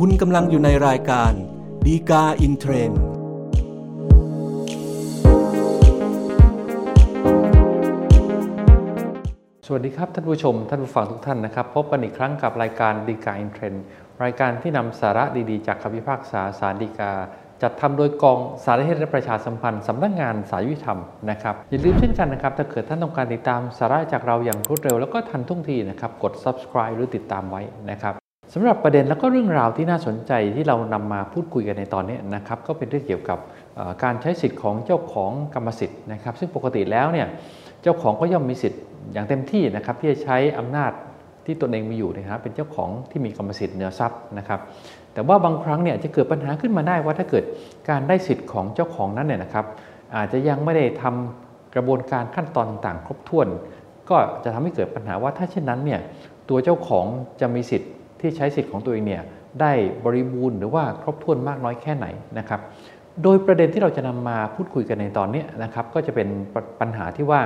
คุณกำลังอยู่ในรายการ ฎีกาอินเทรนด์สวัสดีครับท่านผู้ชม ท่านผู้ฟังทุกท่านนะครับ พบกันอีกครั้งกับรายการฎีกาอินเทรนด์รายการที่นำสาระดีๆ จากคำพิพากษาศาลฎีกา จัดทำโดยกองสารนิเทศและประชาสัมพันธ์สำนักงานศาลยุติธรรมนะครับอย่าลืมเช่นกันนะครับถ้าเกิดท่านต้องการติดตามสาระจากเราอย่างรวดเร็วแล้วก็ทันท่วงทีนะครับกด subscribe หรือติดตามไว้นะครับ สำหรับประเด็นแล้วก็เรื่องราวที่น่าสนใจที่เรานำมาพูดคุยกันในตอนนี้นะครับก็เป็นเรื่องเกี่ยวกับการใช้สิทธิ์ของเจ้าของกรรมสิทธิ์นะครับซึ่งปกติแล้วเนี่ยเจ้าของก็ย่อมมีสิทธิ์อย่างเต็มที่นะครับที่จะใช้อำนาจที่ตนเองมีอยู่นะครับเป็นเจ้าของที่มีกรรมสิทธิ์เหนือทรัพย์นะครับแต่ว่าบางครั้งเนี่ยจะเกิดปัญหาขึ้นมาได้ว่าถ้าเกิดการได้สิทธิ์ของเจ้าของนั้นเนี่ยนะครับอาจจะยังไม่ได้ทำกระบวนการขั้นตอนต่างๆ ครบถ้วน ก็จะทำให้เกิดปัญหาว่าถ้าเช่นนั้นเนี่ยตัวเจ้าของจะมีสิทธิ์ ที่ใช้สิทธิ์ของตัวเองเนี่ยได้บริบูรณ์หรือว่าครบถ้วนมากน้อยแค่ไหนนะครับ โดยประเด็นที่เราจะนำมาพูดคุยกันในตอนนี้นะครับก็จะเป็นปปัญหาที่ว่า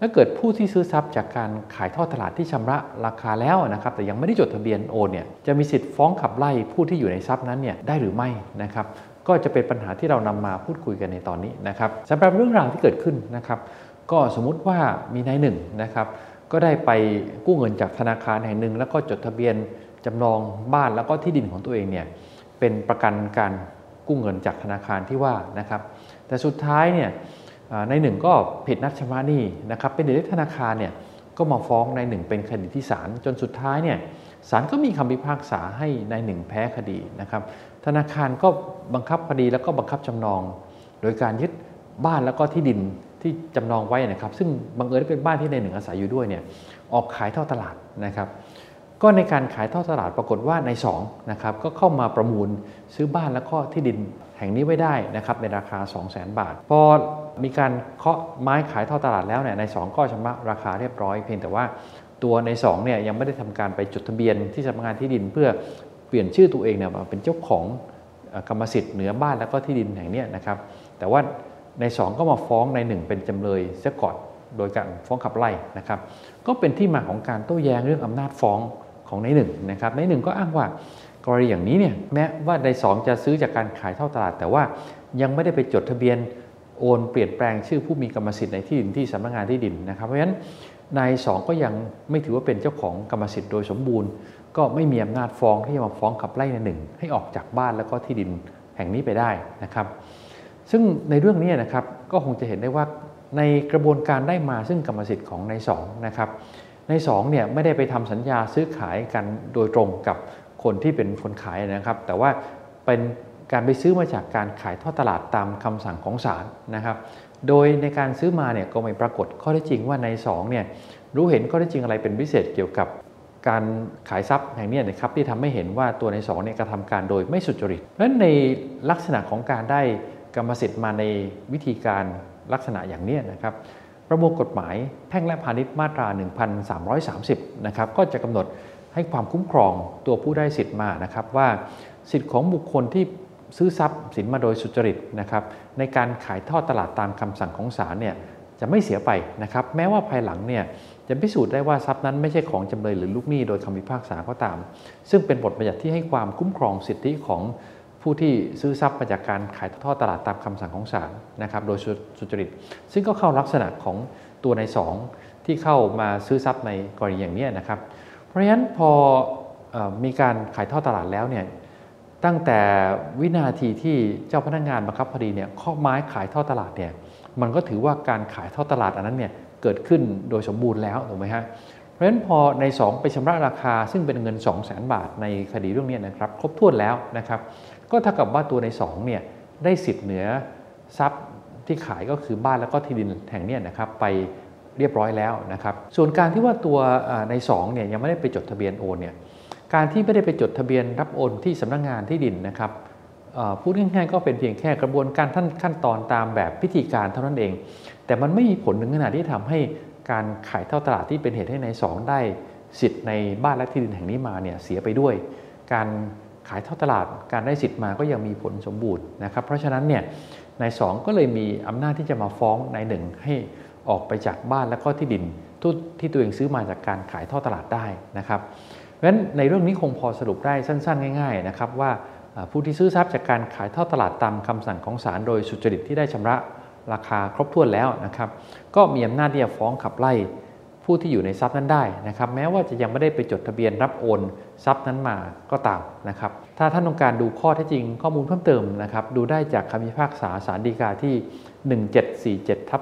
ถ้าเกิดผู้ที่ซื้อทรัพย์จากการขายทอดตลาดที่ชำระราคาแล้วนะครับ แต่ยังไม่ได้จดทะเบียนโอนเนี่ยจะมีสิทธิ์ฟ้องขับไล่ผู้ที่อยู่ในทรัพย์นั้นเนี่ยได้หรือไม่นะครับก็จะเป็นปัญหาที่เรานำมาพูดคุยกันในตอนนี้นะครับสำหรับเรื่องราวที่เกิดขึ้นนะครับ ก็สมมุติว่ามีนายหนึ่งนะครับ ก็ได้ไปกู้เงินจากธนาคารแห่งหนึ่ง แล้วก็จดทะเบียน จำนองบ้านแล้วก็ที่ดินของตัวเองเนี่ยเป็นประกันการกู้เงินจากธนาคารที่ว่านะครับ แต่สุดท้ายเนี่ยในหนึ่งก็ผิดนัดชำระหนี้นะครับ เป็นเด็กธนาคารเนี่ยก็มาฟ้องในหนึ่งเป็นคดีที่ศาลจนสุดท้ายเนี่ยศาลก็มีคำพิพากษาให้ในหนึ่งแพ้คดีนะครับ ธนาคารก็บังคับคดีแล้วก็บังคับจำนอง โดยการยึดบ้านแล้วก็ที่ดินที่จำนองไว้นะครับ ซึ่งบังเอิญเป็นบ้านที่ในหนึ่งอาศัยอยู่ด้วยเนี่ยออกขายเท่อตลาดนะครับ ก็ในการขายท่อตลาดปรากฏว่าใน2นะครับก็เข้ามาประมูลซื้อบ้านแล้วก็ที่ดินแห่งนี้ไว้ได้นะครับในราคา 2 0 0 0 0 0 บาท พอมีการเคาะไม้ขายท่อตลาดแล้วเนี่ยใน2ก็ชำระราคาเรียบร้อยเพียงแต่ว่าตัวใน2เนี่ยยังไม่ได้ทำการไปจดทะเบียนที่สำนักงานที่ดินเพื่อเปลี่ยนชื่อตัวเองเนี่ยมาเป็นเจ้าของกรรมสิทธิ์เหนือบ้านแล้วก็ที่ดินแห่งนี้นะครับแต่ว่าใน2ก็มาฟ้องใน1เป็นจำเลยเสียก่อน โดยการฟ้องขับไล่นะครับ ก็เป็นที่มาของการโต้แย้งเรื่องอำนาจฟ้องของในหนึ่งนะครับในหนึ่งก็อ้างว่ากรณีอย่างนี้เนี่ยแม้ว่าในสองจะซื้อจากการขายเท่าตลาด แต่ว่ายังไม่ได้ไปจดทะเบียนโอนเปลี่ยนแปลงชื่อผู้มีกรรมสิทธิ์ในที่ดินที่สำนักงานที่ดินนะครับ เพราะฉะนั้นนายสองก็ยังไม่ถือว่าเป็นเจ้าของกรรมสิทธิ์โดยสมบูรณ์ ก็ไม่มีอำนาจฟ้องที่จะมาฟ้องขับไล่ในหนึ่งให้ออกจากบ้านแล้วก็ที่ดินแห่งนี้ไปได้นะครับ ซึ่งในเรื่องนี้นะครับก็คงจะเห็นได้ว่า ในกระบวนการได้มาซึ่งกรรมสิทธิ์ของนายสองนะครับนายสองเนี่ยไม่ได้ไปทำสัญญาซื้อขายกันโดยตรงกับคนที่เป็นคนขายนะครับ แต่ว่าเป็นการไปซื้อมาจากการขายทอดตลาดตามคำสั่งของศาลนะครับ โดยในการซื้อมาเนี่ยก็ไม่ปรากฏข้อเท็จจริงว่านายสองเนี่ยรู้เห็นข้อเท็จจริงอะไรเป็นพิเศษเกี่ยวกับการขายทรัพย์แห่งนี้นะครับที่ทำให้เห็นว่าตัวในสองเนี่ยกระทำการโดยไม่สุจริตเพราะฉะนั้นในลักษณะของการได้กรรมสิทธิ์มาในวิธีการ ลักษณะอย่างนี้นะครับประมวลกฎหมายแพ่งและพาณิชย์มาตรา 1330 นะครับก็จะกำหนดให้ความคุ้มครองตัวผู้ได้สิทธิ์มานะครับว่าสิทธิ์ของบุคคลที่ซื้อทรัพย์สินมาโดยสุจริตนะครับในการขายทอดตลาดตามคำสั่งของศาลเนี่ยจะไม่เสียไปนะครับแม้ว่าภายหลังเนี่ยจะพิสูจน์ได้ว่าทรัพย์นั้นไม่ใช่ของจำเลยหรือลูกหนี้โดยคำพิพากษาก็ตาม ซึ่งเป็นบทบัญญัติที่ให้ความคุ้มครองสิทธิของ ผู้ที่ซื้อทรัพย์มาจากการขายทอดตลาดตามคำสั่งของศาลนะครับโดยสุจริต ซึ่งก็เข้าลักษณะของตัวในสองที่เข้ามาซื้อทรัพย์ในกรณีอย่างนี้นะครับ เพราะฉะนั้นพออมีการขายทอดตลาดแล้วเนี่ยตั้งแต่วินาทีที่เจ้าพนักงานบังคับคดีเนี่ยข้อไม้ขายทอดตลาดเนี่ยมันก็ถือว่าการขายทอดตลาดอันนั้นเนี่ยเกิดขึ้นโดยสมบูรณ์แล้วถูกไหมฮะเพราะฉะนั้นพอใน 2 ไปชำระราคาซึ่งเป็นเงิน 2 0 0 0 0 0 บาทในคดีเรื่องนี้นะครับ ครบถ้วนแล้วนะครับ ก็เท่ากับว่าตัวใน2เนี่ยได้สิทธิ์เหนือทรัพย์ที่ขายก็คือบ้านแล้วก็ที่ดินแห่งนี้นะครับไปเรียบร้อยแล้วนะครับ ส่วนการที่ว่าตัวใน2เนี่ยยังไม่ได้ไปจดทะเบียนโอนเนี่ยการที่ไม่ได้ไปจดทะเบียนรับโอนที่สำนักงงานที่ดินนะครับพูดง่ายๆก็เป็นเพียงแค่กระบวนการขั้นตอนตามแบบพิธีการเท่านั้นเอง แต่มันไม่มีผลถึงขนาดที่ทำให้การขายเท่าตลาดที่เป็นเหตุให้ในสองได้สิทธิ์ในบ้านและที่ดินแห่งนี้มาเนี่ยเสียไปด้วย การ ขายเท่าตลาดการได้สิทธิ์มาก็ยังมีผลสมบูรณ์นะครับ เพราะฉะนั้นเนี่ยนายสก็เลยมีอำนาจที่จะมาฟ้องนายหนึ่งให้ออกไปจากบ้านและก็ที่ดินที่ตัวเองซื้อมาจากการขายท่อตลาดได้นะครับเพราะฉะนั้นในเรื่องนี้คงพอสรุปได้สั้น ๆ ง่าย ๆ นะครับ ว่าผู้ที่ซื้อทรัพย์จากการขายท่อตลาดตามคำสั่งของศาลโดยสุจริตที่ได้ชำระราคาครบถ้วนแล้วนะครับ ก็มีอำนาจที่จะฟ้องขับไล่ ผู้ที่อยู่ในทรัพย์นั้นได้นะครับ แม้ว่าจะยังไม่ได้ไปจดทะเบียนรับโอนทรัพย์นั้นมาก็ตามนะครับ ถ้าท่านต้องการดูข้อเท็จจริงข้อมูลเพิ่มเติมนะครับ ดูได้จากคำพิพากษาสารดีกาที่ 1747ทับ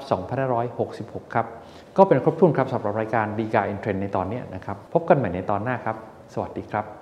2566 ครับ ก็เป็นครบถ้วนครับสำหรับรายการดีกาอินเทรนในตอนนี้นะครับ พบกันใหม่ในตอนหน้าครับ สวัสดีครับ